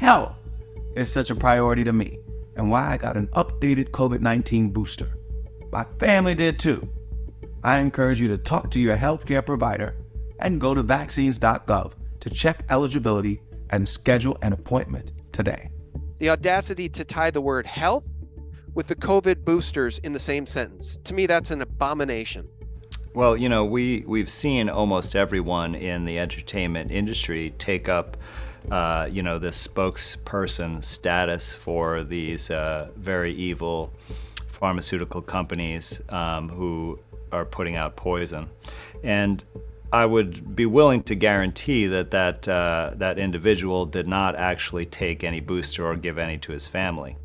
health is such a priority to me and why I got an updated COVID 19 booster. My family did too. I encourage you to talk to your healthcare provider and go to vaccines.gov to check eligibility and schedule an appointment today. The audacity to tie the word health with the COVID boosters in the same sentence. To me, that's an abomination. Well, you know, we, we've seen almost everyone in the entertainment industry take up, uh, you know, this spokesperson status for these uh, very evil pharmaceutical companies um, who are putting out poison. And I would be willing to guarantee that that, uh, that individual did not actually take any booster or give any to his family.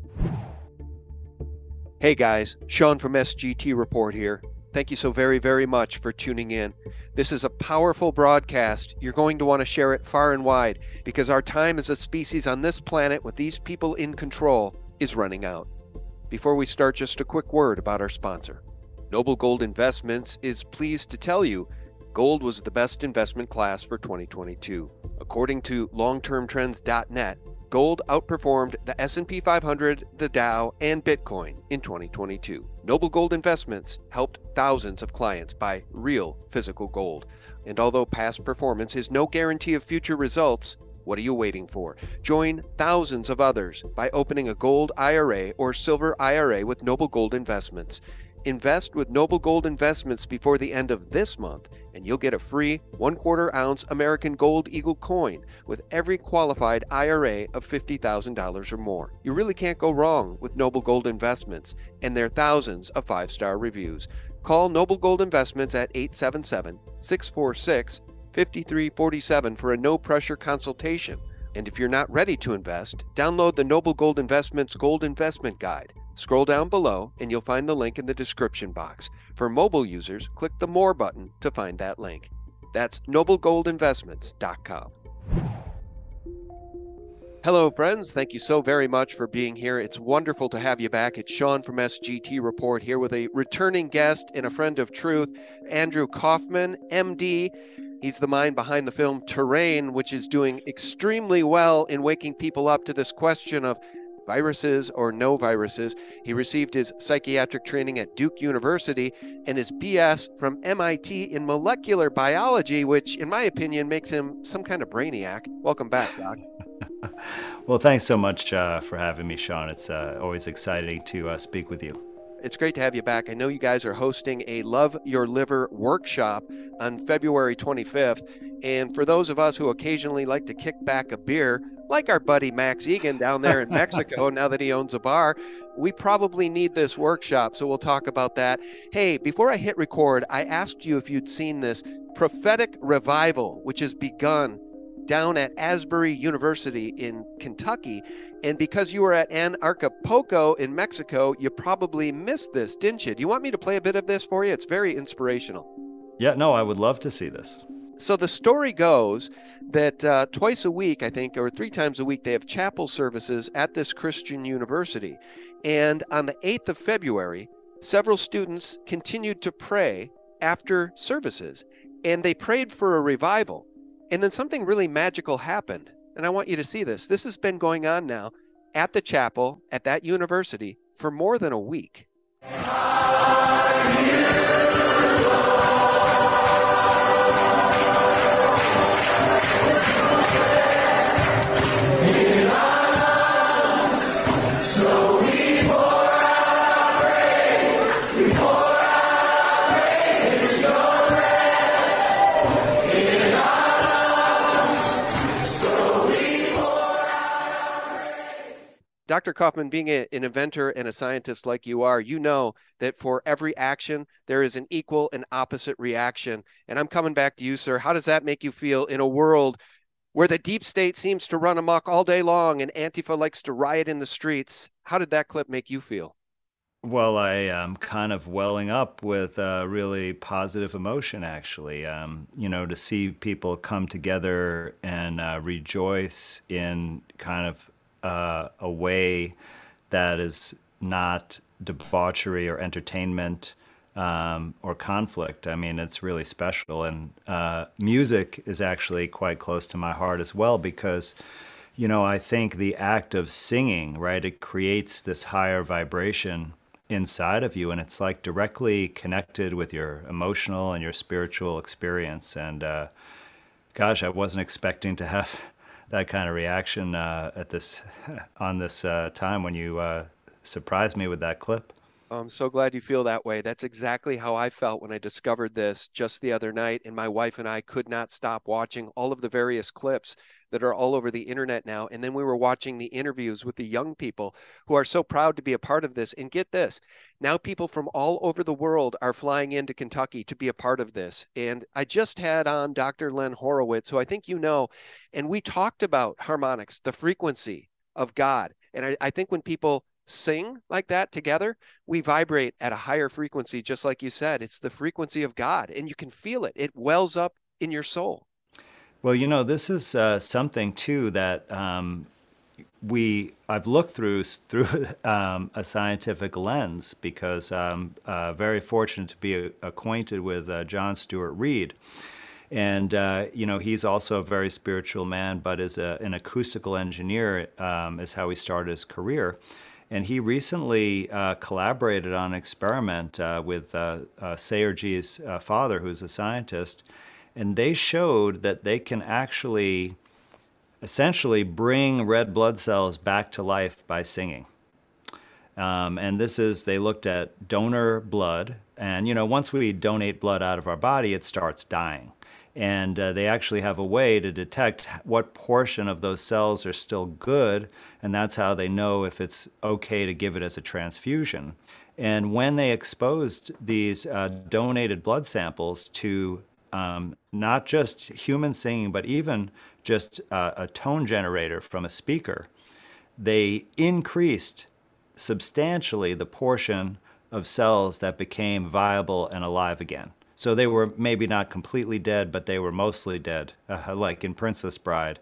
Hey guys, Sean from SGT Report here. Thank you so very, very much for tuning in. This is a powerful broadcast. You're going to want to share it far and wide because our time as a species on this planet with these people in control is running out. Before we start, just a quick word about our sponsor. Noble Gold Investments is pleased to tell you gold was the best investment class for 2022. According to longtermtrends.net, gold outperformed the S&P 500, the Dow, and Bitcoin in 2022. Noble Gold Investments helped thousands of clients buy real physical gold. And although past performance is no guarantee of future results, what are you waiting for? Join thousands of others by opening a gold IRA or silver IRA with Noble Gold Investments. Invest with Noble Gold Investments before the end of this month, and you'll get a free one quarter ounce American Gold Eagle coin with every qualified IRA of $50,000 or more. You really can't go wrong with Noble Gold Investments and their thousands of five star reviews. Call Noble Gold Investments at 877 646 5347 for a no pressure consultation. And if you're not ready to invest, download the Noble Gold Investments Gold Investment Guide. Scroll down below and you'll find the link in the description box. For mobile users, click the More button to find that link. That's noblegoldinvestments.com. Hello, friends. Thank you so very much for being here. It's wonderful to have you back. It's Sean from SGT Report here with a returning guest and a friend of truth, Andrew Kaufman, MD. He's the mind behind the film Terrain, which is doing extremely well in waking people up to this question of viruses or no viruses. He received his psychiatric training at Duke University and his BS from MIT in molecular biology, which, in my opinion, makes him some kind of brainiac. Welcome back, Doc. well, thanks so much uh, for having me, Sean. It's uh, always exciting to uh, speak with you. It's great to have you back. I know you guys are hosting a Love Your Liver workshop on February 25th. And for those of us who occasionally like to kick back a beer, like our buddy Max Egan down there in Mexico, now that he owns a bar, we probably need this workshop. So we'll talk about that. Hey, before I hit record, I asked you if you'd seen this prophetic revival, which has begun down at Asbury University in Kentucky. And because you were at Anarchapulco in Mexico, you probably missed this, didn't you? Do you want me to play a bit of this for you? It's very inspirational. Yeah, no, I would love to see this. So the story goes that uh, twice a week, I think, or three times a week, they have chapel services at this Christian university. And on the 8th of February, several students continued to pray after services, and they prayed for a revival. And then something really magical happened. And I want you to see this. This has been going on now at the chapel at that university for more than a week. Dr. Kaufman, being a, an inventor and a scientist like you are, you know that for every action, there is an equal and opposite reaction. And I'm coming back to you, sir. How does that make you feel in a world where the deep state seems to run amok all day long and Antifa likes to riot in the streets? How did that clip make you feel? Well, I am kind of welling up with a really positive emotion, actually. Um, you know, to see people come together and uh, rejoice in kind of uh, a way that is not debauchery or entertainment um, or conflict. I mean, it's really special. And uh, music is actually quite close to my heart as well because, you know, I think the act of singing, right, it creates this higher vibration inside of you, and it's like directly connected with your emotional and your spiritual experience. And uh, gosh, I wasn't expecting to have that kind of reaction uh, at this on this uh, time when you uh, surprised me with that clip. I'm so glad you feel that way. That's exactly how I felt when I discovered this just the other night. And my wife and I could not stop watching all of the various clips that are all over the internet now. And then we were watching the interviews with the young people who are so proud to be a part of this. And get this now, people from all over the world are flying into Kentucky to be a part of this. And I just had on Dr. Len Horowitz, who I think you know, and we talked about harmonics, the frequency of God. And I, I think when people sing like that together, we vibrate at a higher frequency, just like you said. It's the frequency of God, and you can feel it. It wells up in your soul. Well, you know, this is uh, something too that um, we I've looked through through um, a scientific lens because I'm uh, very fortunate to be acquainted with uh, John Stuart Reid. And uh, you know he's also a very spiritual man, but is a, an acoustical engineer. Um, is how he started his career, and he recently uh, collaborated on an experiment uh, with uh, uh Sayer Ji's uh, father, who's a scientist, and they showed that they can actually essentially bring red blood cells back to life by singing. Um, and this is, they looked at donor blood. And, you know, once we donate blood out of our body, it starts dying and uh, they actually have a way to detect what portion of those cells are still good, and that's how they know if it's okay to give it as a transfusion. And when they exposed these uh, donated blood samples to um, not just human singing, but even just uh, a tone generator from a speaker, they increased substantially the portion of cells that became viable and alive again. So they were maybe not completely dead, but they were mostly dead, uh, like in Princess Bride.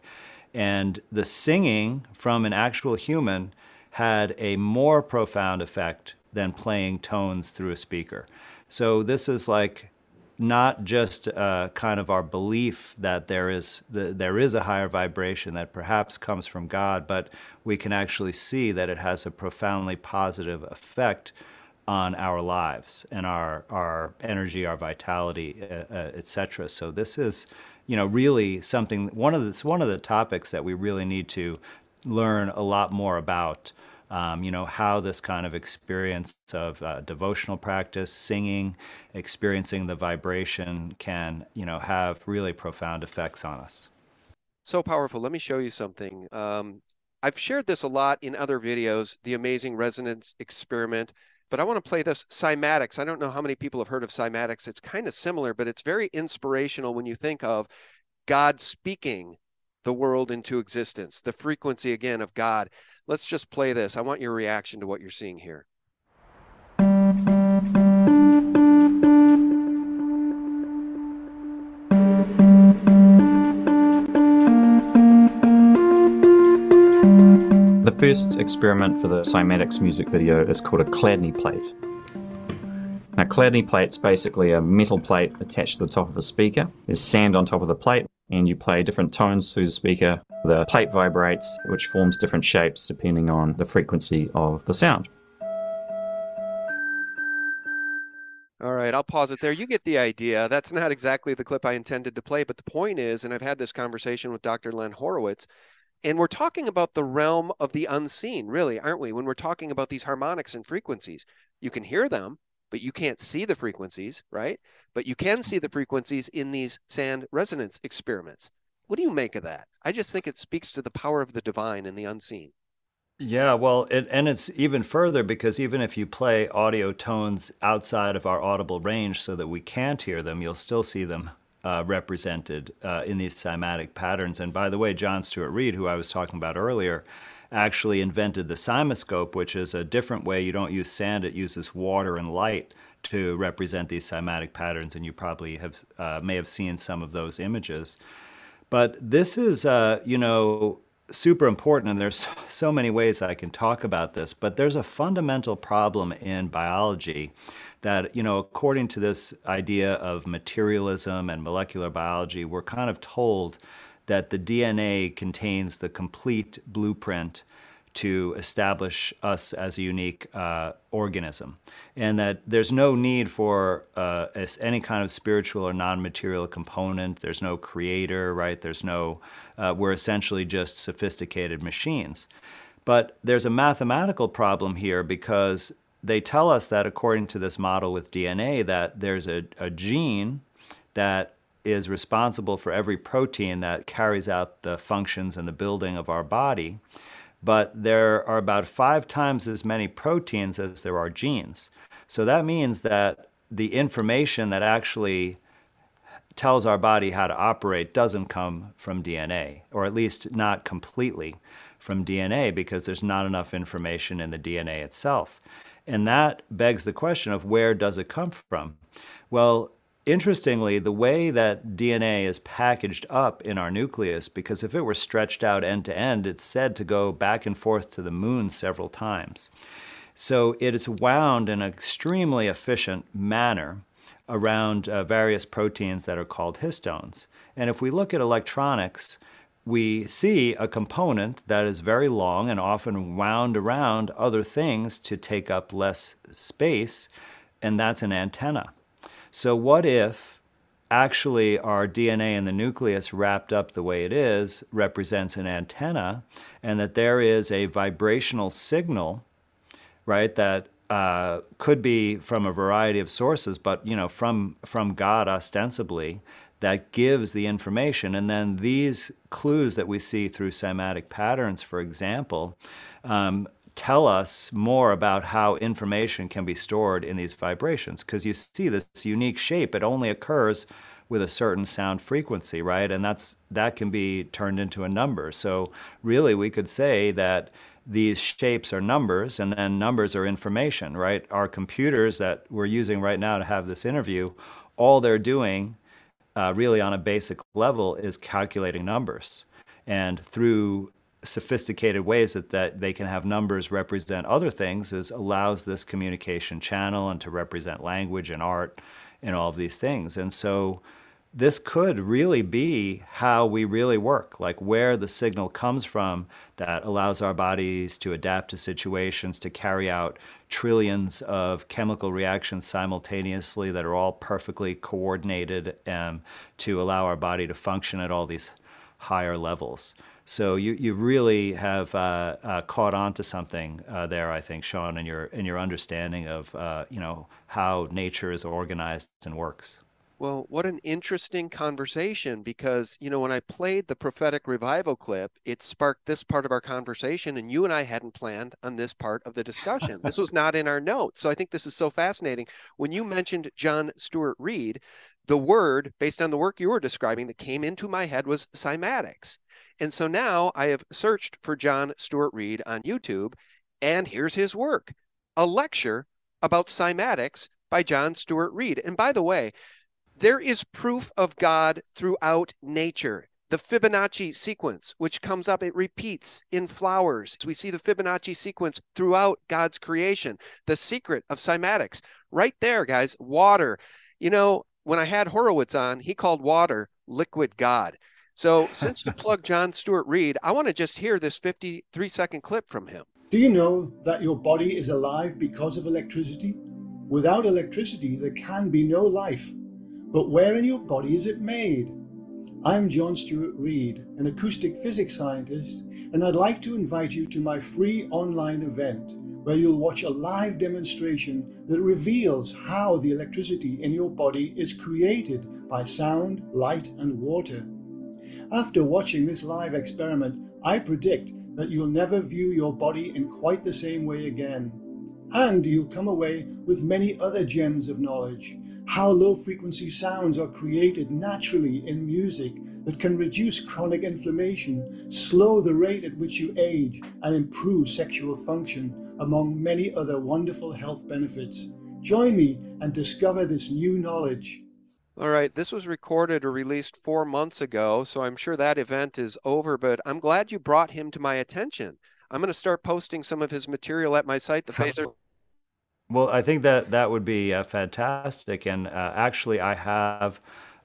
And the singing from an actual human had a more profound effect than playing tones through a speaker. So this is like not just uh, kind of our belief that there is the, there is a higher vibration that perhaps comes from God, but we can actually see that it has a profoundly positive effect on our lives and our our energy, our vitality, uh, uh, etc. So this is, you know, really something. One of the, it's one of the topics that we really need to learn a lot more about. Um, you know how this kind of experience of uh, devotional practice, singing, experiencing the vibration can you know have really profound effects on us. So powerful. Let me show you something. Um, I've shared this a lot in other videos. The amazing resonance experiment but I want to play this cymatics. I don't know how many people have heard of cymatics. It's kind of similar, but it's very inspirational when you think of God speaking the world into existence, the frequency again of God. Let's just play this. I want your reaction to what you're seeing here. First experiment for the cymatics music video is called a Chladni plate. Now, Chladni plate's basically a metal plate attached to the top of a speaker. There's sand on top of the plate, and you play different tones through the speaker. The plate vibrates, which forms different shapes depending on the frequency of the sound. All right, I'll pause it there. You get the idea. That's not exactly the clip I intended to play, but the point is, and I've had this conversation with Dr. Len Horowitz, and we're talking about the realm of the unseen, really, aren't we? When we're talking about these harmonics and frequencies, you can hear them, but you can't see the frequencies, right? But you can see the frequencies in these sand resonance experiments. What do you make of that? I just think it speaks to the power of the divine and the unseen. Yeah, well, it, and it's even further because even if you play audio tones outside of our audible range so that we can't hear them, you'll still see them uh, represented uh, in these cymatic patterns. And by the way, John Stuart Reid, who I was talking about earlier, actually invented the CymaScope, which is a different way. You don't use sand, it uses water and light to represent these cymatic patterns. And you probably have uh, may have seen some of those images. But this is, uh, you know, super important, and there's so many ways I can talk about this, but there's a fundamental problem in biology that, you know, according to this idea of materialism and molecular biology, we're kind of told that the DNA contains the complete blueprint to establish us as a unique uh, organism, and that there's no need for uh, any kind of spiritual or non-material component. There's no creator, right? There's no. Uh, we're essentially just sophisticated machines. But there's a mathematical problem here because they tell us that according to this model with DNA, that there's a, a gene that is responsible for every protein that carries out the functions and the building of our body. But there are about five times as many proteins as there are genes. So that means that the information that actually tells our body how to operate doesn't come from DNA, or at least not completely from DNA, because there's not enough information in the DNA itself. And that begs the question of where does it come from? Well, interestingly, the way that DNA is packaged up in our nucleus, because if it were stretched out end to end, it's said to go back and forth to the moon several times. So it is wound in an extremely efficient manner around uh, various proteins that are called histones. And if we look at electronics, we see a component that is very long and often wound around other things to take up less space, and that's an antenna. So, what if actually our DNA in the nucleus wrapped up the way it is represents an antenna, and that there is a vibrational signal, right, that uh, could be from a variety of sources, but you know, from from God ostensibly, that gives the information. And then these clues that we see through cymatic patterns, for example, um, tell us more about how information can be stored in these vibrations. Because you see this unique shape, it only occurs with a certain sound frequency, right? And that's that can be turned into a number. So really, we could say that these shapes are numbers and then numbers are information, right? Our computers that we're using right now to have this interview, all they're doing uh, really on a basic level is calculating numbers. And through sophisticated ways that, that they can have numbers represent other things is allows this communication channel and to represent language and art and all of these things. And so this could really be how we really work, like where the signal comes from that allows our bodies to adapt to situations, to carry out trillions of chemical reactions simultaneously that are all perfectly coordinated um, to allow our body to function at all these higher levels. So you, you really have uh, uh, caught on to something uh, there, I think, Sean, in your in your understanding of uh, you know how nature is organized and works. Well, what an interesting conversation because, you know, when I played the prophetic revival clip, it sparked this part of our conversation, and you and I hadn't planned on this part of the discussion. this was not in our notes. So I think this is so fascinating. When you mentioned John Stuart Reid, the word, based on the work you were describing, that came into my head was cymatics. And so now I have searched for John Stuart Reid on YouTube, and here's his work a lecture about cymatics by John Stuart Reid. And by the way, there is proof of God throughout nature. The Fibonacci sequence, which comes up, it repeats in flowers. We see the Fibonacci sequence throughout God's creation. The secret of cymatics, right there, guys. Water. You know, when I had Horowitz on, he called water liquid God. So since you plugged John Stuart Reid, I want to just hear this 53 second clip from him. Do you know that your body is alive because of electricity? Without electricity, there can be no life. But where in your body is it made? I'm John Stuart Reid, an acoustic physics scientist, and I'd like to invite you to my free online event where you'll watch a live demonstration that reveals how the electricity in your body is created by sound, light, and water. After watching this live experiment, I predict that you'll never view your body in quite the same way again. And you'll come away with many other gems of knowledge how low frequency sounds are created naturally in music that can reduce chronic inflammation, slow the rate at which you age, and improve sexual function, among many other wonderful health benefits. Join me and discover this new knowledge. All right, this was recorded or released four months ago, so I'm sure that event is over, but I'm glad you brought him to my attention. I'm going to start posting some of his material at my site, the Phaser well, I think that that would be uh, fantastic. And uh, actually, I have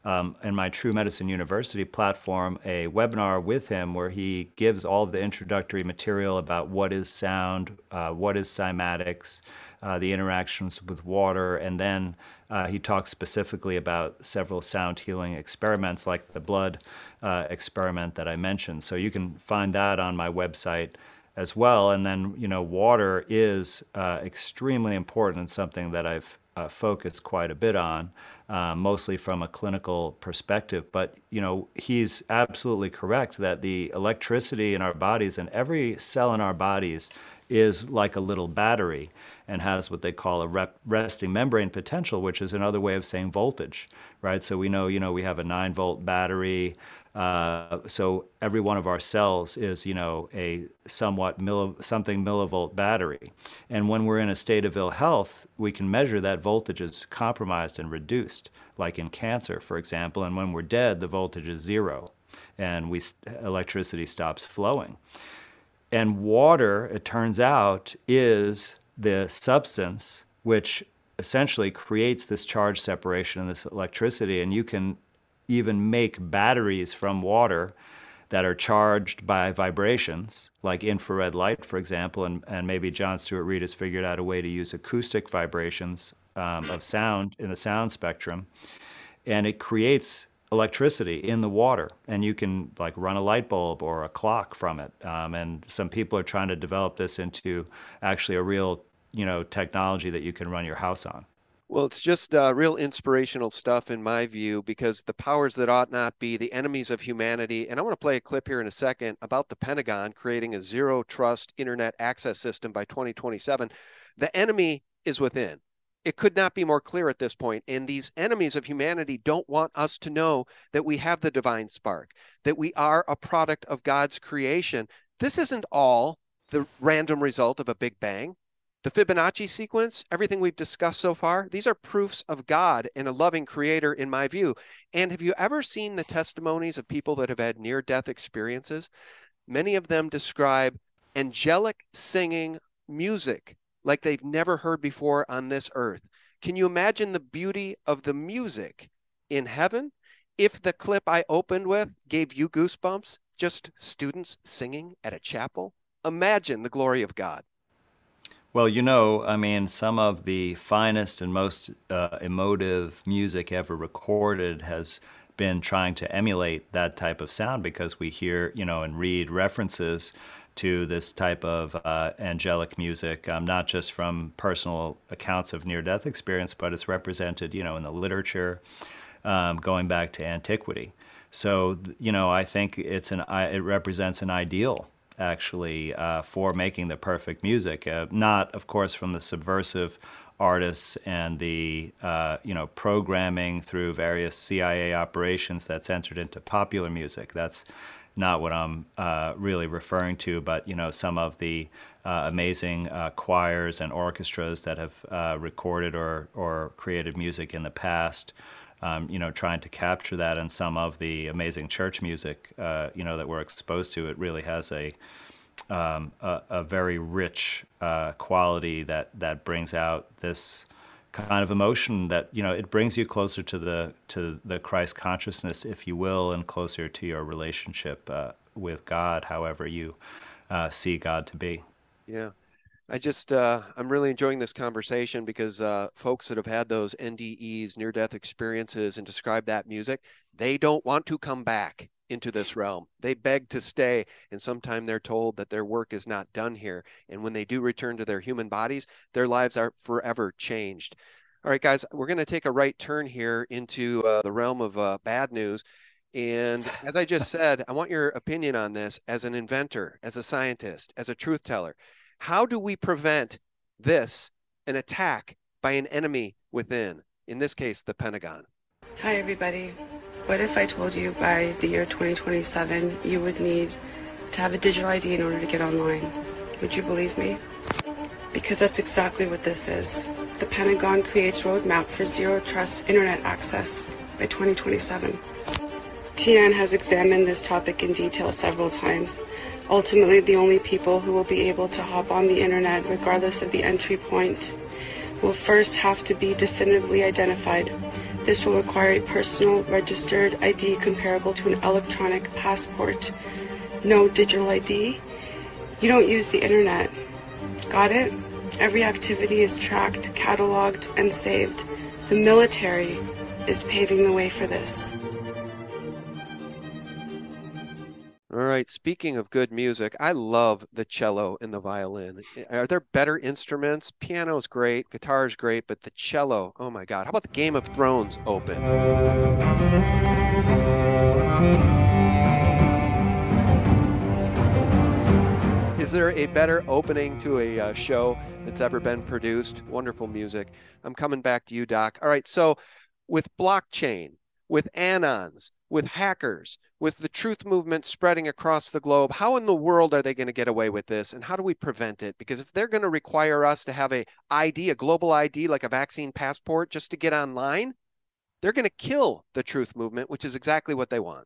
um, in my True Medicine University platform a webinar with him where he gives all of the introductory material about what is sound, uh, what is cymatics, uh, the interactions with water, and then uh, he talks specifically about several sound healing experiments like the blood uh, experiment that I mentioned. So you can find that on my website as well. And then, you know, water is uh, extremely important and something that I've uh, focused quite a bit on, uh, mostly from a clinical perspective. But you know, he's absolutely correct that the electricity in our bodies and every cell in our bodies is like a little battery and has what they call a rep- resting membrane potential, which is another way of saying voltage, right? So we know, you know, we have a nine volt battery. Uh, so every one of our cells is, you know, a somewhat milli- something millivolt battery. And when we're in a state of ill health, we can measure that voltage is compromised and reduced, like in cancer, for example. And when we're dead, the voltage is zero, and we electricity stops flowing. And water, it turns out, is the substance which essentially creates this charge separation and this electricity. And you can even make batteries from water that are charged by vibrations, like infrared light, for example. And, and maybe John Stuart Reid has figured out a way to use acoustic vibrations um, of sound in the sound spectrum. And it creates electricity in the water and you can like run a light bulb or a clock from it um, and some people are trying to develop this into actually a real you know technology that you can run your house on well, it's just uh, real inspirational stuff in my view, because the powers that ought not be, the enemies of humanity. And I want to play a clip here in a second about the Pentagon creating a zero trust internet access system by 2027. The enemy is within. It could not be more clear at this point. And these enemies of humanity don't want us to know that we have the divine spark, that we are a product of God's creation. This isn't all the random result of a Big Bang. The Fibonacci sequence, everything we've discussed so far, these are proofs of God and a loving creator, in my view. And have you ever seen the testimonies of people that have had near death experiences? Many of them describe angelic singing music like they've never heard before on this earth. Can you imagine the beauty of the music in heaven? If the clip I opened with gave you goosebumps, just students singing at a chapel, imagine the glory of God. Well, you know, I mean, some of the finest and most uh, emotive music ever recorded has been trying to emulate that type of sound because we hear, you know, and read references to this type of uh, angelic music, um, not just from personal accounts of near-death experience, but it's represented, you know, in the literature, um, going back to antiquity. So, you know, I think it's an it represents an ideal actually uh, for making the perfect music. Uh, not, of course, from the subversive artists and the uh, you know programming through various CIA operations that's entered into popular music. That's not what I'm uh, really referring to, but you know some of the uh, amazing uh, choirs and orchestras that have uh, recorded or or created music in the past. Um, you know, trying to capture that, and some of the amazing church music, uh, you know, that we're exposed to, it really has a um, a, a, very rich uh, quality that that brings out this kind of emotion that you know it brings you closer to the to the Christ consciousness, if you will, and closer to your relationship uh, with God, however you uh, see God to be. Yeah. I just uh, I'm really enjoying this conversation because uh, folks that have had those NDEs, near death experiences, and describe that music, they don't want to come back into this realm. They beg to stay, and sometimes they're told that their work is not done here. And when they do return to their human bodies, their lives are forever changed. All right, guys, we're going to take a right turn here into uh, the realm of uh, bad news. And as I just said, I want your opinion on this as an inventor, as a scientist, as a truth teller. How do we prevent this, an attack by an enemy within, in this case, the Pentagon? Hi, everybody. What if I told you by the year 2027 you would need to have a digital ID in order to get online? Would you believe me? Because that's exactly what this is. The Pentagon creates roadmap for zero trust internet access by 2027. Tian has examined this topic in detail several times. Ultimately, the only people who will be able to hop on the internet, regardless of the entry point, will first have to be definitively identified This will require a personal registered ID comparable to an electronic passport. No digital ID. You don't use the internet. Got it? Every activity is tracked, cataloged, and saved. The military is paving the way for this. All right. Speaking of good music, I love the cello and the violin. Are there better instruments? Piano's great, guitar's great, but the cello, oh my God. How about the Game of Thrones open? Is there a better opening to a uh, show that's ever been produced? Wonderful music. I'm coming back to you, Doc. All right. So, with blockchain, with anons, with hackers, with the truth movement spreading across the globe, how in the world are they going to get away with this and how do we prevent it? Because if they're going to require us to have a ID, a global ID like a vaccine passport just to get online, they're going to kill the truth movement, which is exactly what they want.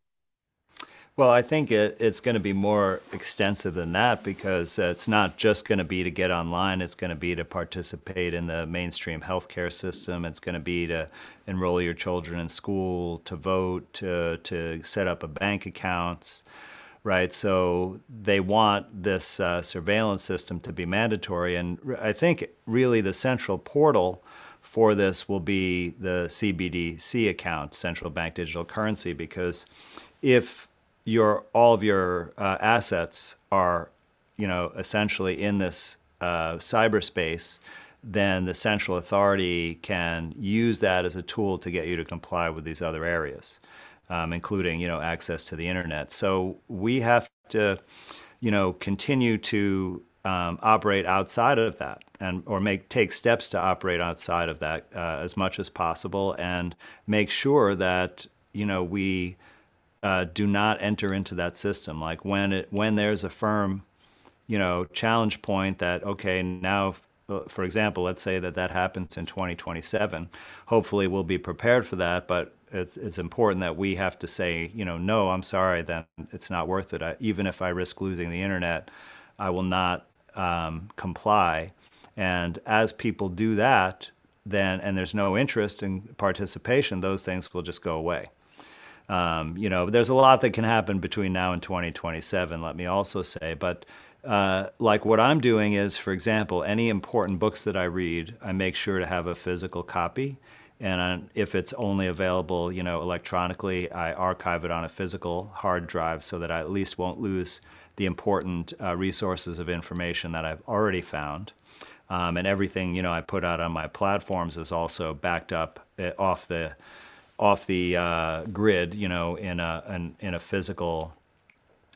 Well, I think it, it's going to be more extensive than that because it's not just going to be to get online. It's going to be to participate in the mainstream healthcare system. It's going to be to enroll your children in school, to vote, to, to set up a bank accounts, right? So they want this uh, surveillance system to be mandatory. And I think really the central portal for this will be the CBDC account, central bank digital currency, because if your all of your uh, assets are, you know, essentially in this uh, cyberspace, then the central authority can use that as a tool to get you to comply with these other areas, um, including, you know, access to the internet. So we have to, you know, continue to um, operate outside of that and or make take steps to operate outside of that uh, as much as possible and make sure that you know we uh, do not enter into that system. Like when it when there's a firm, you know, challenge point that okay now, uh, for example, let's say that that happens in 2027. Hopefully, we'll be prepared for that. But it's it's important that we have to say, you know, no, I'm sorry, then it's not worth it. I, even if I risk losing the internet, I will not um, comply. And as people do that, then and there's no interest in participation, those things will just go away. Um, you know, there's a lot that can happen between now and 2027, let me also say. But uh, like what I'm doing is, for example, any important books that I read, I make sure to have a physical copy. And if it's only available, you know, electronically, I archive it on a physical hard drive so that I at least won't lose the important uh, resources of information that I've already found. Um, and everything, you know, I put out on my platforms is also backed up uh, off the off the uh, grid, you know, in a in, in a physical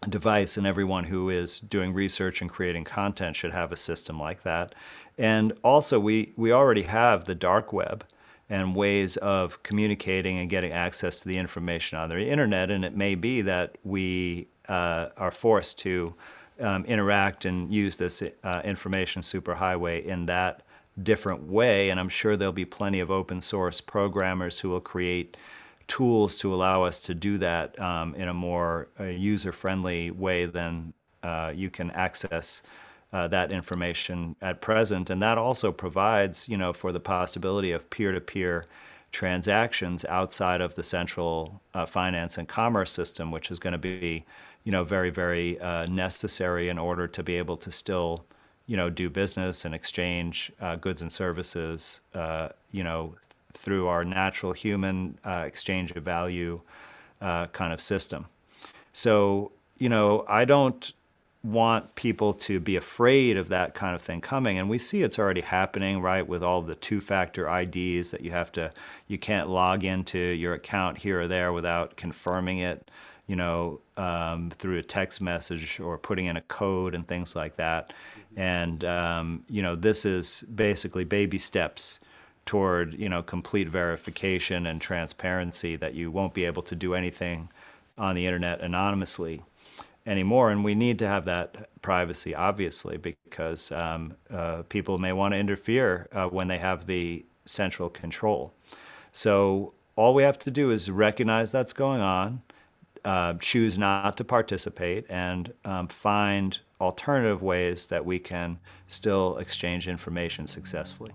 device, and everyone who is doing research and creating content should have a system like that. And also, we we already have the dark web and ways of communicating and getting access to the information on the internet. And it may be that we uh, are forced to um, interact and use this uh, information superhighway in that different way. And I'm sure there'll be plenty of open source programmers who will create tools to allow us to do that um, in a more uh, user friendly way than uh, you can access. Uh, that information at present, and that also provides, you know, for the possibility of peer-to-peer transactions outside of the central uh, finance and commerce system, which is going to be, you know, very, very uh, necessary in order to be able to still you know, do business and exchange uh, goods and services, uh, you know, through our natural human uh, exchange of value uh, kind of system. So, you know, I don't want people to be afraid of that kind of thing coming and we see it's already happening right with all the two factor IDs that you have to you can't log into your account here or there without confirming it you know um, through a text message or putting in a code and things like that and um, you know, this is basically baby steps toward you know complete verification and transparency that you won't be able to do anything on the internet anonymously anymore. And we need to have that privacy, obviously, because um, uh, people may want to interfere uh, when they have the central control. So all we have to do is recognize that's going on, uh, choose not to participate, and um, find alternative ways that we can still exchange information successfully.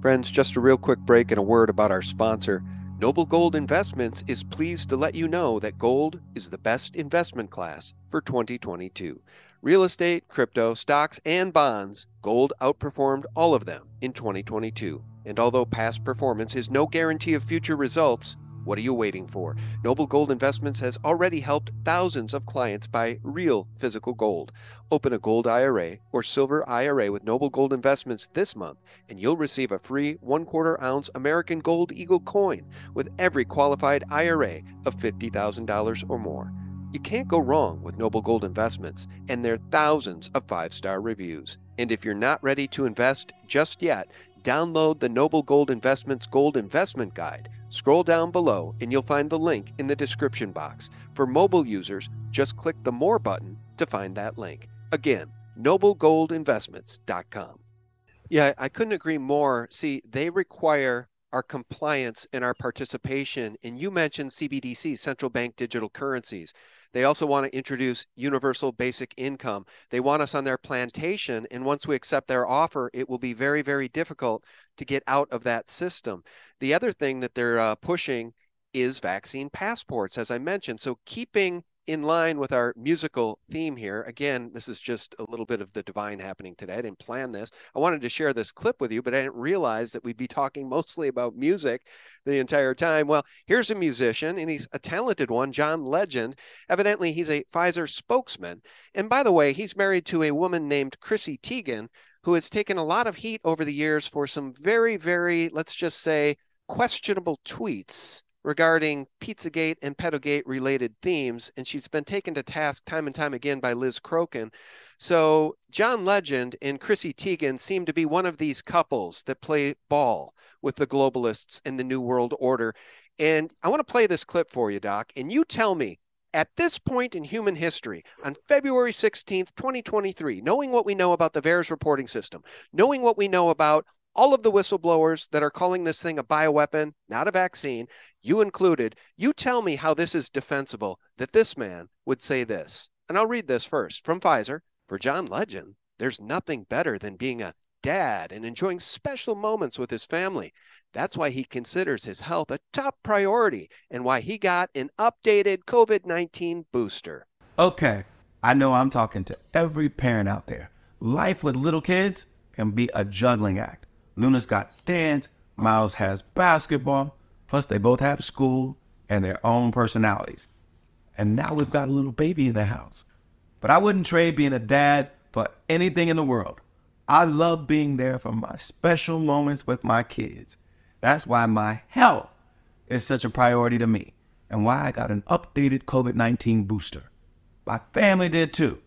Friends, just a real quick break and a word about our sponsor. Noble Gold Investments is pleased to let you know that gold is the best investment class for 2022. Real estate, crypto, stocks, and bonds, gold outperformed all of them in 2022. And although past performance is no guarantee of future results, what are you waiting for? Noble Gold Investments has already helped thousands of clients buy real physical gold. Open a gold IRA or silver IRA with Noble Gold Investments this month, and you'll receive a free one quarter ounce American Gold Eagle coin with every qualified IRA of $50,000 or more. You can't go wrong with Noble Gold Investments and their thousands of five star reviews. And if you're not ready to invest just yet, download the Noble Gold Investments Gold Investment Guide. Scroll down below and you'll find the link in the description box. For mobile users, just click the More button to find that link. Again, noblegoldinvestments.com. Yeah, I couldn't agree more. See, they require our compliance and our participation. And you mentioned CBDC, central bank digital currencies. They also want to introduce universal basic income. They want us on their plantation. And once we accept their offer, it will be very, very difficult to get out of that system. The other thing that they're uh, pushing is vaccine passports, as I mentioned. So keeping in line with our musical theme here. Again, this is just a little bit of the divine happening today. I didn't plan this. I wanted to share this clip with you, but I didn't realize that we'd be talking mostly about music the entire time. Well, here's a musician, and he's a talented one, John Legend. Evidently, he's a Pfizer spokesman. And by the way, he's married to a woman named Chrissy Teigen, who has taken a lot of heat over the years for some very, very, let's just say, questionable tweets regarding Pizzagate and Pedogate related themes, and she's been taken to task time and time again by Liz Crokin. So John Legend and Chrissy Teigen seem to be one of these couples that play ball with the globalists and the New World Order. And I want to play this clip for you, Doc, and you tell me at this point in human history, on February 16th, 2023, knowing what we know about the VAERS reporting system, knowing what we know about all of the whistleblowers that are calling this thing a bioweapon, not a vaccine, you included, you tell me how this is defensible that this man would say this. And I'll read this first from Pfizer. For John Legend, there's nothing better than being a dad and enjoying special moments with his family. That's why he considers his health a top priority and why he got an updated COVID 19 booster. Okay, I know I'm talking to every parent out there. Life with little kids can be a juggling act. Luna's got dance, Miles has basketball, plus they both have school and their own personalities. And now we've got a little baby in the house. But I wouldn't trade being a dad for anything in the world. I love being there for my special moments with my kids. That's why my health is such a priority to me and why I got an updated COVID 19 booster. My family did too.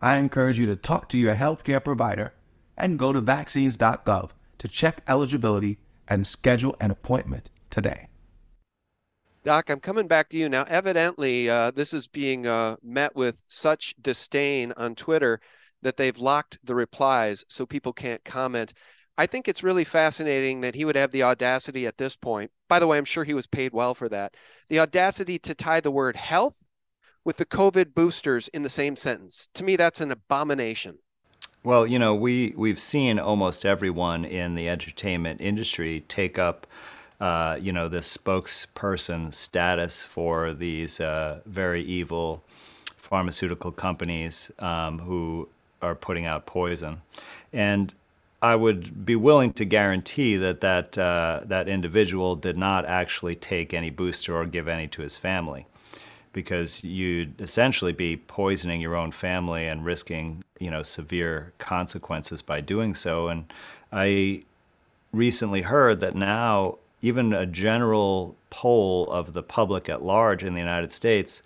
I encourage you to talk to your healthcare provider and go to vaccines.gov to check eligibility and schedule an appointment today. Doc, I'm coming back to you now. Evidently, uh, this is being uh, met with such disdain on Twitter that they've locked the replies so people can't comment. I think it's really fascinating that he would have the audacity at this point. By the way, I'm sure he was paid well for that. The audacity to tie the word health with the COVID boosters in the same sentence. To me, that's an abomination. Well, you know, we we've seen almost everyone in the entertainment industry take up, uh, you know, this spokesperson status for these uh, very evil pharmaceutical companies um, who are putting out poison, and I would be willing to guarantee that that uh, that individual did not actually take any booster or give any to his family because you'd essentially be poisoning your own family and risking, you know, severe consequences by doing so. And I recently heard that now even a general poll of the public at large in the United States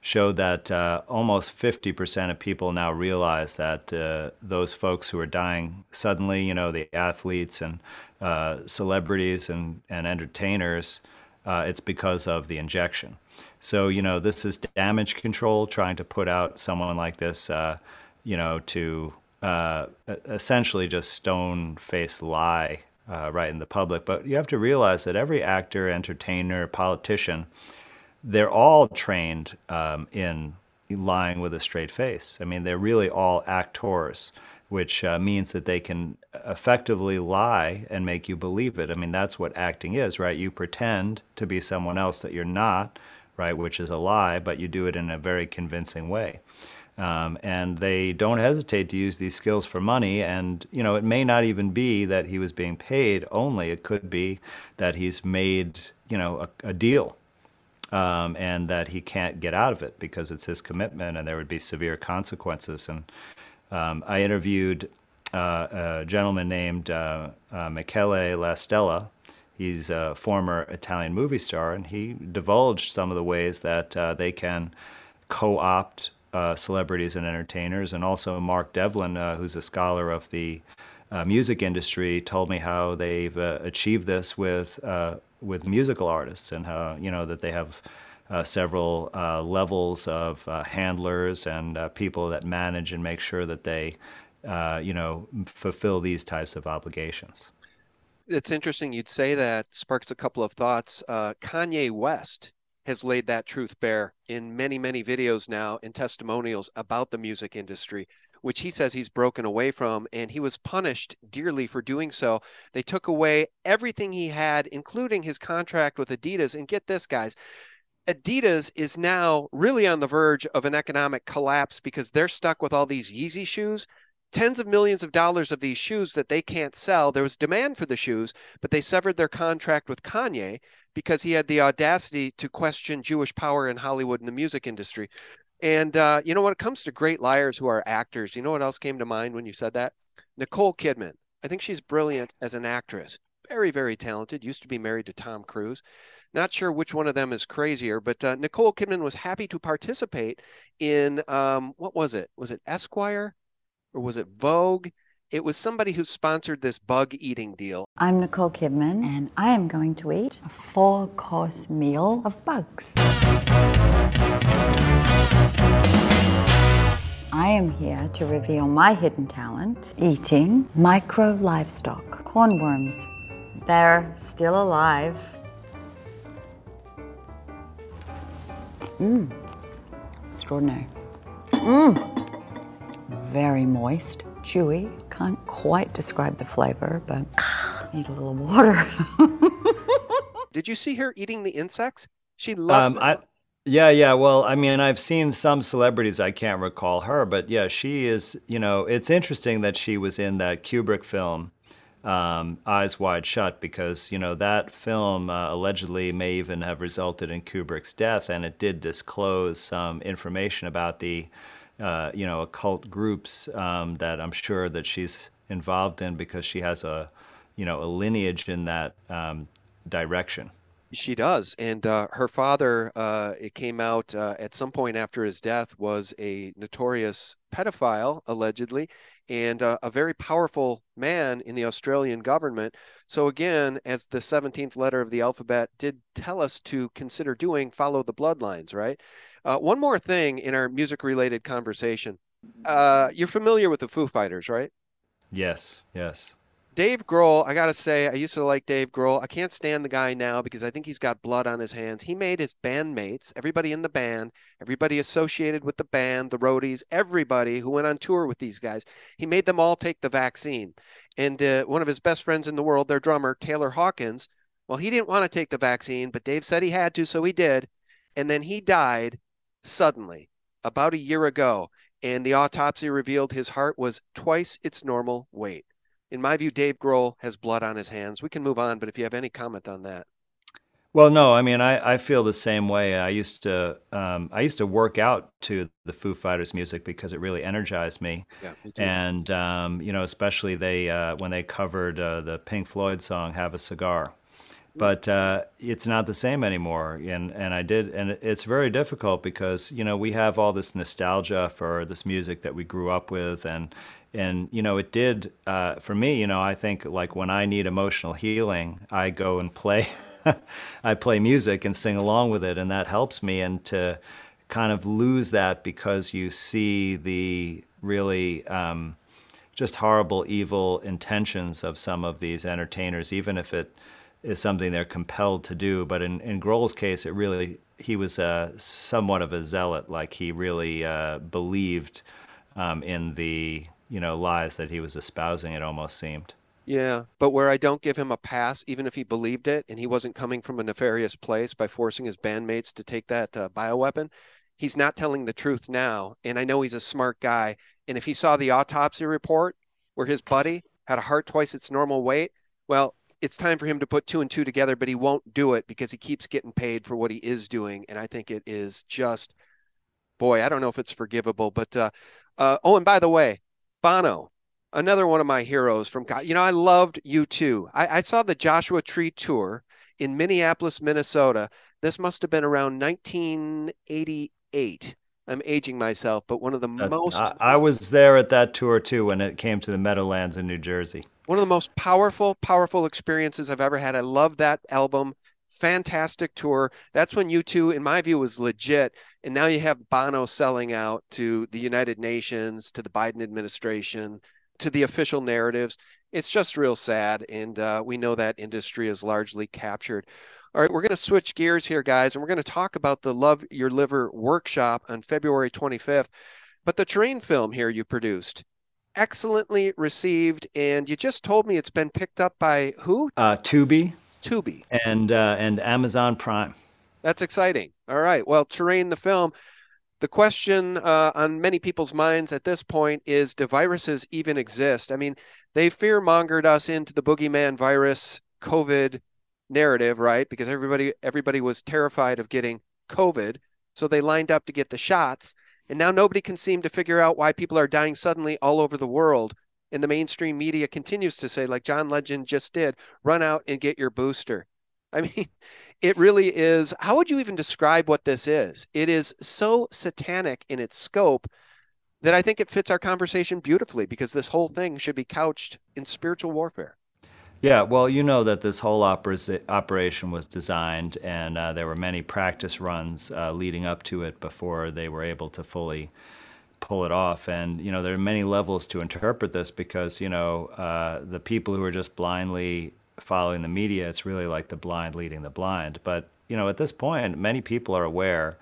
showed that uh, almost 50% of people now realize that uh, those folks who are dying suddenly, you know, the athletes and uh, celebrities and, and entertainers, uh, it's because of the injection. So, you know, this is damage control, trying to put out someone like this, uh, you know, to uh, essentially just stone faced lie uh, right in the public. But you have to realize that every actor, entertainer, politician, they're all trained um, in lying with a straight face. I mean, they're really all actors which uh, means that they can effectively lie and make you believe it. I mean, that's what acting is, right? You pretend to be someone else that you're not, right? Which is a lie, but you do it in a very convincing way. Um, and they don't hesitate to use these skills for money. And, you know, it may not even be that he was being paid only, it could be that he's made, you know, a, a deal um, and that he can't get out of it because it's his commitment and there would be severe consequences. And um, I interviewed uh, a gentleman named uh, uh, Michele La Stella. He's a former Italian movie star, and he divulged some of the ways that uh, they can co opt uh, celebrities and entertainers. And also, Mark Devlin, uh, who's a scholar of the music industry, told me how they've achieved this with, with musical artists and how, you know, that they have uh, several uh, levels of uh, handlers and uh, people that manage and make sure that they, uh, you know, fulfill these types of obligations. It's interesting you'd say that. Sparks a couple of thoughts. Uh, Kanye West has laid that truth bare in many, many videos now and testimonials about the music industry, which he says he's broken away from, and he was punished dearly for doing so. They took away everything he had, including his contract with Adidas. And get this, guys, Adidas is now really on the verge of an economic collapse because they're stuck with all these Yeezy shoes. Tens of millions of dollars of these shoes that they can't sell. There was demand for the shoes, but they severed their contract with Kanye because he had the audacity to question Jewish power in Hollywood and the music industry. And, uh, you know, when it comes to great liars who are actors, you know what else came to mind when you said that? Nicole Kidman. I think she's brilliant as an actress. Very, very talented. Used to be married to Tom Cruise. Not sure which one of them is crazier, but uh, Nicole Kidman was happy to participate in um, what was it? Was it Esquire or was it Vogue? It was somebody who sponsored this bug eating deal. I'm Nicole Kidman, and I am going to eat a four course meal of bugs. I am here to reveal my hidden talent eating micro livestock, cornworms. They're still alive Mmm. Extraordinary. Mmm. Very moist, chewy. Can't quite describe the flavor, but need a little water. Did you see her eating the insects? She loves um, I, yeah, yeah. Well, I mean, I've seen some celebrities. I can't recall her, but yeah, she is. You know, it's interesting that she was in that Kubrick film um, Eyes Wide Shut because you know that film uh, allegedly may even have resulted in Kubrick's death, and it did disclose some information about the uh, you know occult groups um, that I'm sure that she's involved in because she has a you know a lineage in that um, direction. She does, and uh, her father. Uh, it came out uh, at some point after his death was a notorious pedophile, allegedly, and a very powerful man in the Australian government. So, again, as the 17th letter of the alphabet did tell us to consider doing, follow the bloodlines, right? Uh, one more thing in our music related conversation. Uh, you're familiar with the Foo Fighters, right? Yes, yes. Dave Grohl, I gotta say, I used to like Dave Grohl. I can't stand the guy now because I think he's got blood on his hands. He made his bandmates, everybody in the band, everybody associated with the band, the roadies, everybody who went on tour with these guys, he made them all take the vaccine. And uh, one of his best friends in the world, their drummer, Taylor Hawkins, well, he didn't want to take the vaccine, but Dave said he had to, so he did. And then he died suddenly about a year ago. And the autopsy revealed his heart was twice its normal weight in my view, Dave Grohl has blood on his hands. We can move on, but if you have any comment on that. Well, no, I mean, I, I feel the same way. I used to um, I used to work out to the Foo Fighters music because it really energized me. Yeah, me and um, you know, especially they uh, when they covered uh, the Pink Floyd song "Have a Cigar." But uh, it's not the same anymore, and and I did, and it's very difficult because you know we have all this nostalgia for this music that we grew up with, and and you know it did uh, for me you know i think like when i need emotional healing i go and play i play music and sing along with it. And that helps me and to kind of lose that because you see the really um, just horrible evil intentions of some of these entertainers even if it is something they're compelled to do but in, in grohl's case it really he was uh, somewhat of a zealot like he really uh, believed um, in the you know lies that he was espousing. It almost seemed. Yeah, but where I don't give him a pass, even if he believed it and he wasn't coming from a nefarious place by forcing his bandmates to take that uh, bioweapon, he's not telling the truth now. And I know he's a smart guy. And if he saw the autopsy report where his buddy had a heart twice its normal weight, well, it's time for him to put two and two together, but he won't do it because he keeps getting paid for what he is doing. And I think it is just, boy, I don't know if it's forgivable, but uh, uh, oh, and by the way, Bono, another one of my heroes from God. You know, I loved you too. I, I saw the Joshua Tree tour in Minneapolis, Minnesota. This must have been around 1988. I'm aging myself, but one of the uh, most. I, I, was there at that tour too when it came to the Meadowlands in New Jersey. One of the most powerful, powerful experiences I've ever had. I love that album. Fantastic tour. That's when U2, in my view, was legit. And now you have Bono selling out to the United Nations, to the Biden administration, to the official narratives. It's just real sad. And uh, we know that industry is largely captured. All right, we're going to switch gears here, guys, and we're going to talk about the Love Your Liver workshop on February 25th. But the terrain film here you produced, excellently received, and you just told me it's been picked up by who? Uh, Tubi. Tubi. And uh, and Amazon Prime. That's exciting. All right. Well, Terrain the film. The question uh, on many people's minds at this point is: Do viruses even exist? I mean, they fear mongered us into the boogeyman virus, COVID narrative, right? Because everybody everybody was terrified of getting COVID, so they lined up to get the shots, and now nobody can seem to figure out why people are dying suddenly all over the world. And the mainstream media continues to say, like John Legend just did, run out and get your booster. I mean, it really is. How would you even describe what this is? It is so satanic in its scope that I think it fits our conversation beautifully because this whole thing should be couched in spiritual warfare. Yeah, well, you know that this whole operation was designed, and uh, there were many practice runs uh, leading up to it before they were able to fully pull it off. And you know, there are many levels to interpret this because you know uh, the people who are just blindly following the media, it's really like the blind leading the blind. But you know, at this point, many people are aware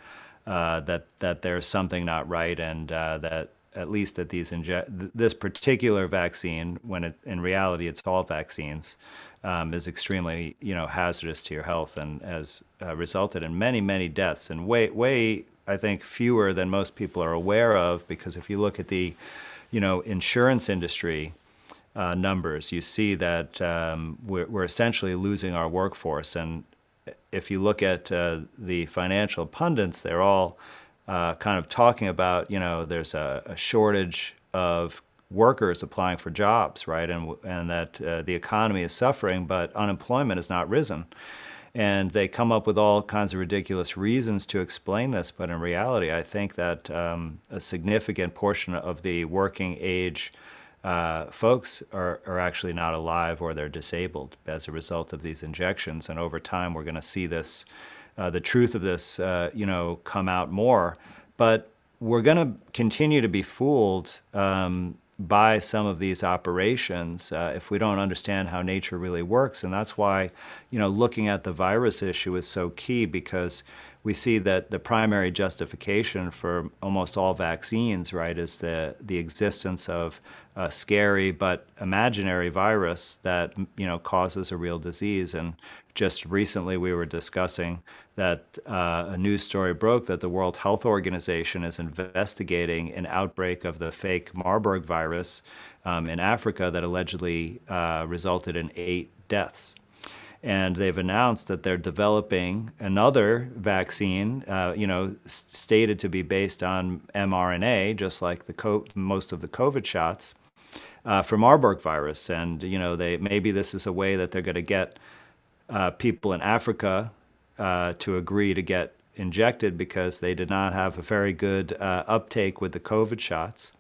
uh, that that there's something not right, and uh, that at least that these inje- this particular vaccine, when it, in reality it's all vaccines, um, is extremely you know hazardous to your health and has uh, resulted in many many deaths and way way I think fewer than most people are aware of because if you look at the you know insurance industry uh, numbers, you see that um, we're, we're, essentially losing our workforce. And if you look at uh, the financial pundits, they're all uh, kind of talking about, you know, there's a, a, shortage of workers applying for jobs, right? And, and that uh, the economy is suffering, but unemployment has not risen. And they come up with all kinds of ridiculous reasons to explain this, but in reality, I think that um, a significant portion of the working age uh, folks are, are actually not alive or they're disabled as a result of these injections. And over time, we're going to see this uh, the truth of this, uh, you know, come out more. But we're going to continue to be fooled um, by some of these operations uh, if we don't understand how nature really works. And that's why, you know, looking at the virus issue is so key because we see that the primary justification for almost all vaccines, right, is the the existence of a scary but imaginary virus that you know causes a real disease. And just recently, we were discussing that uh, a news story broke that the World Health Organization is investigating an outbreak of the fake Marburg virus um, in Africa that allegedly uh, resulted in eight deaths and they've announced that they're developing another vaccine, uh, you know, stated to be based on mRNA, just like the most of the COVID shots, uh, for Marburg virus. And you know, they maybe this is a way that they're going to get uh, people in Africa uh, to agree to get injected because they did not have a very good uh, uptake with the COVID shots.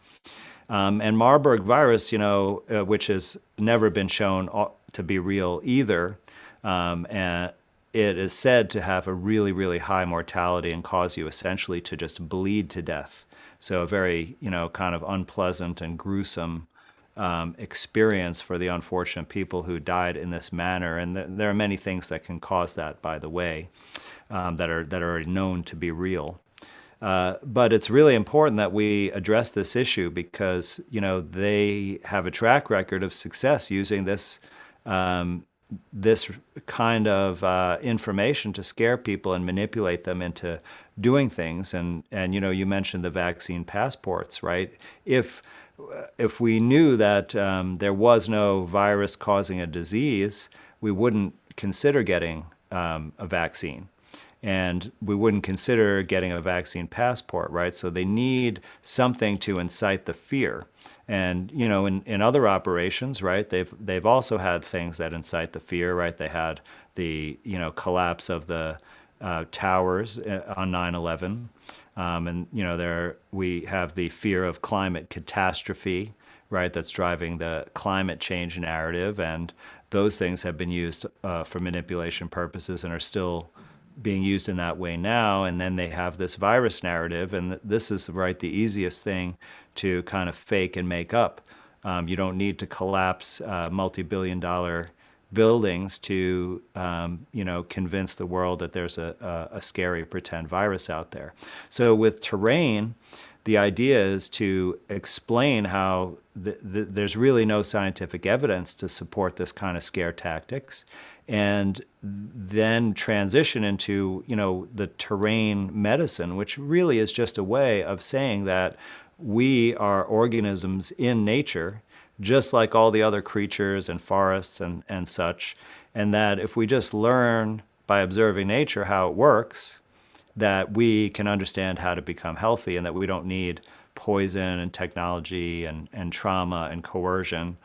Um, and Marburg virus, you know, uh, which has never been shown to be real either, um, and it is said to have a really, really high mortality and cause you essentially to just bleed to death. So a very, you know, kind of unpleasant and gruesome um, experience for the unfortunate people who died in this manner. And th- there are many things that can cause that, by the way, um, that are that are known to be real. Uh, but it's really important that we address this issue because you know they have a track record of success using this um, this kind of uh, information to scare people and manipulate them into doing things. And and you know you mentioned the vaccine passports, right? If if we knew that um, there was no virus causing a disease, we wouldn't consider getting um, a vaccine and we wouldn't consider getting a vaccine passport, right? So they need something to incite the fear. And you know, in, in other operations, right, they've they've also had things that incite the fear, right? They had the you know collapse of the uh, towers uh, on 9/11, um, and you know there we have the fear of climate catastrophe, right? That's driving the climate change narrative, and those things have been used uh, for manipulation purposes and are still being used in that way now. And then they have this virus narrative, and this is right the easiest thing to kind of fake and make up. Um, you don't need to collapse uh, multi-billion-dollar buildings to um, you know convince the world that there's a, a, a scary pretend virus out there. So with terrain, the idea is to explain how the, the, there's really no scientific evidence to support this kind of scare tactics and then transition into you know the terrain medicine which really is just a way of saying that we are organisms in nature just like all the other creatures and forests and, and such and that if we just learn by observing nature how it works that we can understand how to become healthy and that we don't need poison and technology and, and trauma and coercion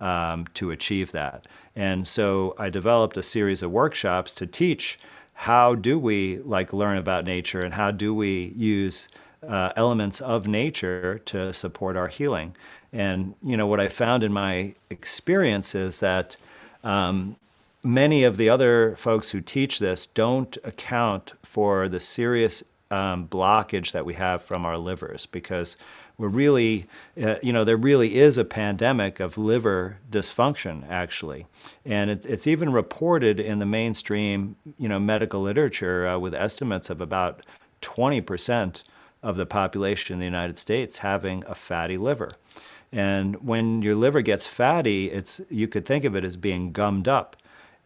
um, to achieve that. And so I developed a series of workshops to teach how do we like learn about nature and how do we use uh, elements of nature to support our healing. And you know what I found in my experience is that um, many of the other folks who teach this don't account for the serious um, blockage that we have from our livers because we're really, uh, you know, there really is a pandemic of liver dysfunction, actually. And it, it's even reported in the mainstream, you know, medical literature uh, with estimates of about 20% of the population in the United States having a fatty liver. And when your liver gets fatty, it's, you could think of it as being gummed up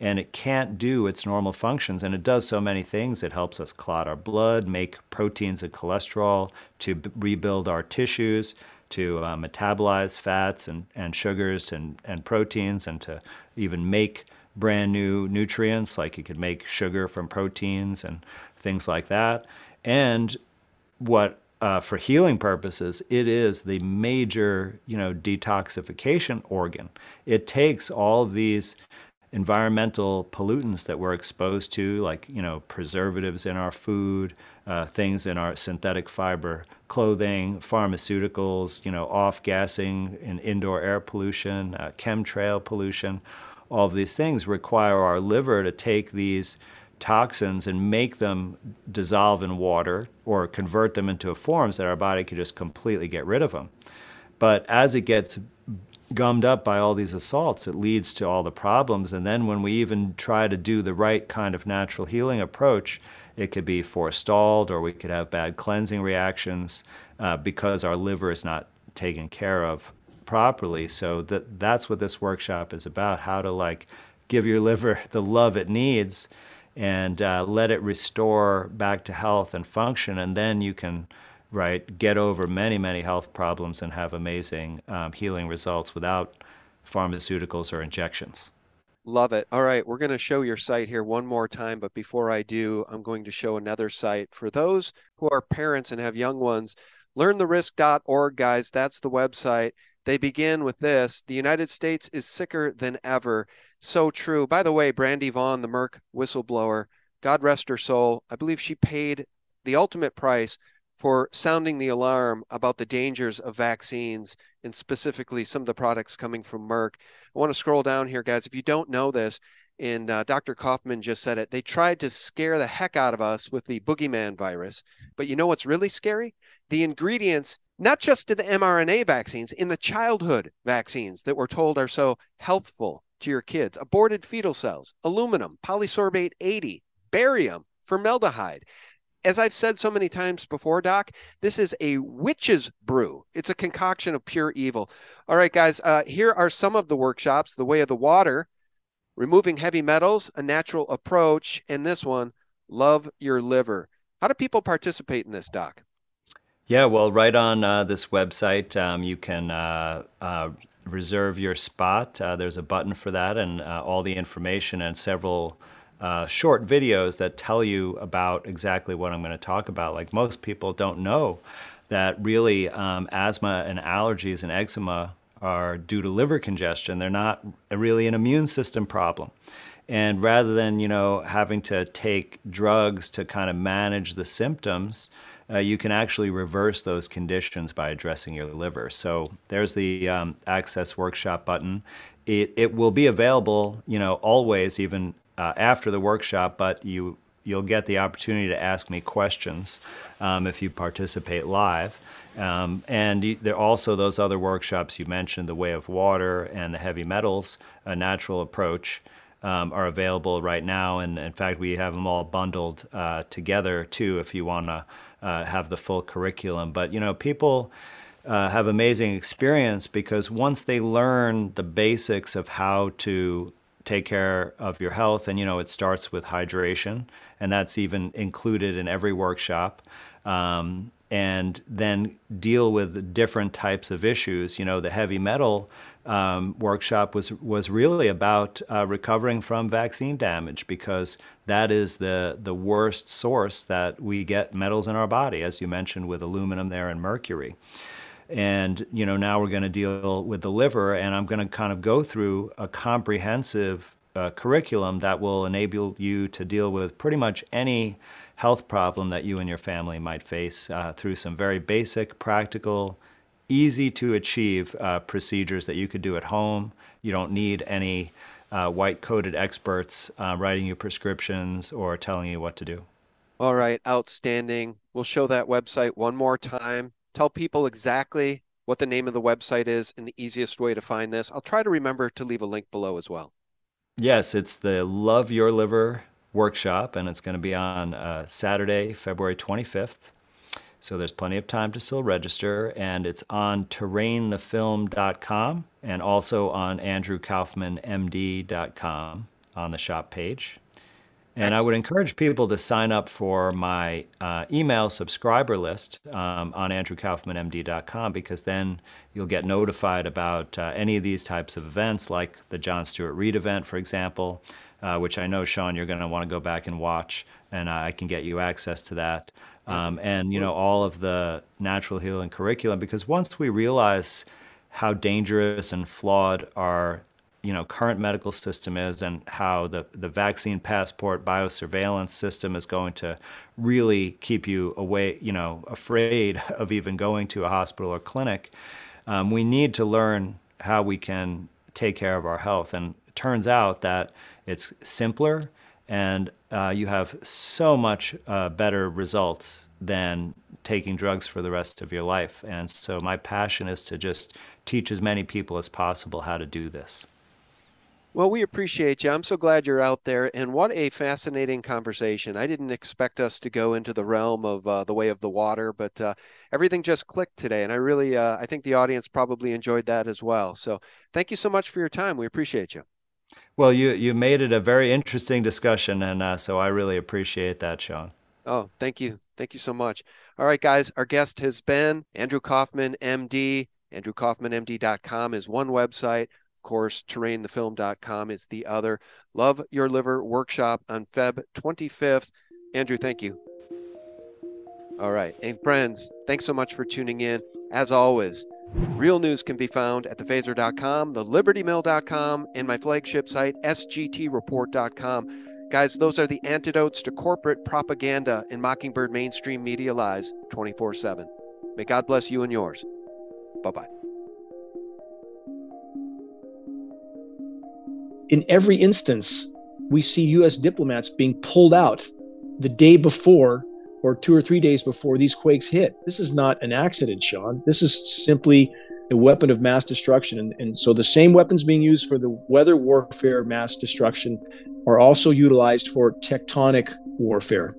and it can't do its normal functions. And it does so many things. It helps us clot our blood, make proteins and cholesterol, to rebuild our tissues, to uh, metabolize fats and, and sugars and, and proteins, and to even make brand new nutrients, like you could make sugar from proteins and things like that. And what uh, for healing purposes, it is the major, you know, detoxification organ. It takes all of these environmental pollutants that we're exposed to, like you know preservatives in our food, uh, things in our synthetic fiber clothing, pharmaceuticals, you know off-gassing and indoor air pollution, uh, chemtrail pollution. All of these things require our liver to take these toxins and make them dissolve in water or convert them into forms that our body can just completely get rid of them. But as it gets gummed up by all these assaults. It leads to all the problems. And then when we even try to do the right kind of natural healing approach, it could be forestalled or we could have bad cleansing reactions uh, because our liver is not taken care of properly. So that that's what this workshop is about: how to like give your liver the love it needs and uh, let it restore back to health and function, and then you can right, get over many, many health problems and have amazing um, healing results without pharmaceuticals or injections. Love it. All right, we're going to show your site here one more time, but before I do, I'm going to show another site for those who are parents and have young ones. LearnTheRisk.org, guys, that's the website. They begin with this The United States is sicker than ever. So true. By the way, Brandy Vaughn, the Merck whistleblower, God rest her soul, I believe she paid the ultimate price for sounding the alarm about the dangers of vaccines and specifically some of the products coming from Merck. I want to scroll down here, guys. If you don't know this, and uh, Dr. Kaufman just said it, they tried to scare the heck out of us with the boogeyman virus. But you know what's really scary? The ingredients, not just in the mRNA vaccines, in the childhood vaccines that we're told are so healthful to your kids aborted fetal cells, aluminum, polysorbate 80, barium, formaldehyde as I've said so many times before, Doc, this is a witch's brew. It's a concoction of pure evil. All right, guys, uh, here are some of the workshops The Way of the Water, Removing Heavy Metals, A Natural Approach, and this one, Love Your Liver. How do people participate in this, Doc? Yeah, well, right on uh, this website, um, you can uh, uh reserve your spot. Uh, there's a button for that, and uh, all the information and several uh, short videos that tell you about exactly what I'm going to talk about. Like most people don't know that really um, asthma and allergies and eczema are due to liver congestion. They're not really an immune system problem. And rather than you know having to take drugs to kind of manage the symptoms, uh, you can actually reverse those conditions by addressing your liver. So there's the um, Access Workshop button. It, it will be available, you know, always, even uh, after the workshop, but you you'll get the opportunity to ask me questions um, if you participate live. Um, and there are also those other workshops you mentioned, the Way of Water and the Heavy Metals, a natural approach. Um, are available right now, and in fact, we have them all bundled uh, together too. If you want to uh, have the full curriculum. But you know, people uh, have amazing experience because once they learn the basics of how to take care of your health, and you know, it starts with hydration, and that's even included in every workshop. Um, and then deal with different types of issues. You know, the heavy metal um, workshop was was really about uh, recovering from vaccine damage because that is the the worst source that we get metals in our body, as you mentioned with aluminum there and mercury. And you know now we're going to deal with the liver, and I'm going to kind of go through a comprehensive uh, curriculum that will enable you to deal with pretty much any health problem that you and your family might face uh, through some very basic, practical easy to achieve uh, procedures that you could do at home. You don't need any uh, white coated experts uh, writing you prescriptions or telling you what to do. All right, outstanding. We'll show that website one more time. Tell people exactly what the name of the website is and the easiest way to find this. I'll try to remember to leave a link below as well. Yes, it's the Love Your Liver workshop, and it's going to be on uh, Saturday, February 25th so there's plenty of time to still register, and it's on terrainthefilm.com and also on andrewkaufmanmd.com on the shop page. And I would encourage people to sign up for my uh, email subscriber list um, on andrewkaufmanmd.com because then you'll get notified about uh, any of these types of events, like the John Stuart Reid event, for example, uh, which I know, Sean, you're going to want to go back and watch, and I can get you access to that. Um, and you know all of the natural healing curriculum because once we realize how dangerous and flawed our you know current medical system is and how the, the vaccine passport biosurveillance system is going to really keep you away you know afraid of even going to a hospital or clinic um, we need to learn how we can take care of our health. And it turns out that it's simpler and uh, you have so much uh, better results than taking drugs for the rest of your life. And so my passion is to just teach as many people as possible how to do this. Well, we appreciate you. I'm so glad you're out there. And what a fascinating conversation. I didn't expect us to go into the realm of uh, the way of the water, but uh, everything just clicked today. And I really, uh, I think the audience probably enjoyed that as well. So thank you so much for your time. We appreciate you. Well, you you made it a very interesting discussion, and uh, so I really appreciate that, Sean. Oh, thank you, thank you so much. All right, guys, our guest has been Andrew Kaufman, MD. AndrewKaufmanMD.com is one website. Of course, terrainthefilm.com is the other. Love Your Liver workshop on Feb 25th. Andrew, thank you. All right. And friends, thanks so much for tuning in. As always, Real news can be found at thephaser.com, thelibertymill.com, and my flagship site, sgtreport.com. Guys, those are the antidotes to corporate propaganda and Mockingbird mainstream media lies 24 7. May God bless you and yours. Bye bye. In every instance, we see U.S. diplomats being pulled out the day before or two or three days before these quakes hit. This is not an accident, Sean. This is simply a weapon of mass destruction. And, and so the same weapons being used for the weather warfare mass destruction are also utilized for tectonic warfare.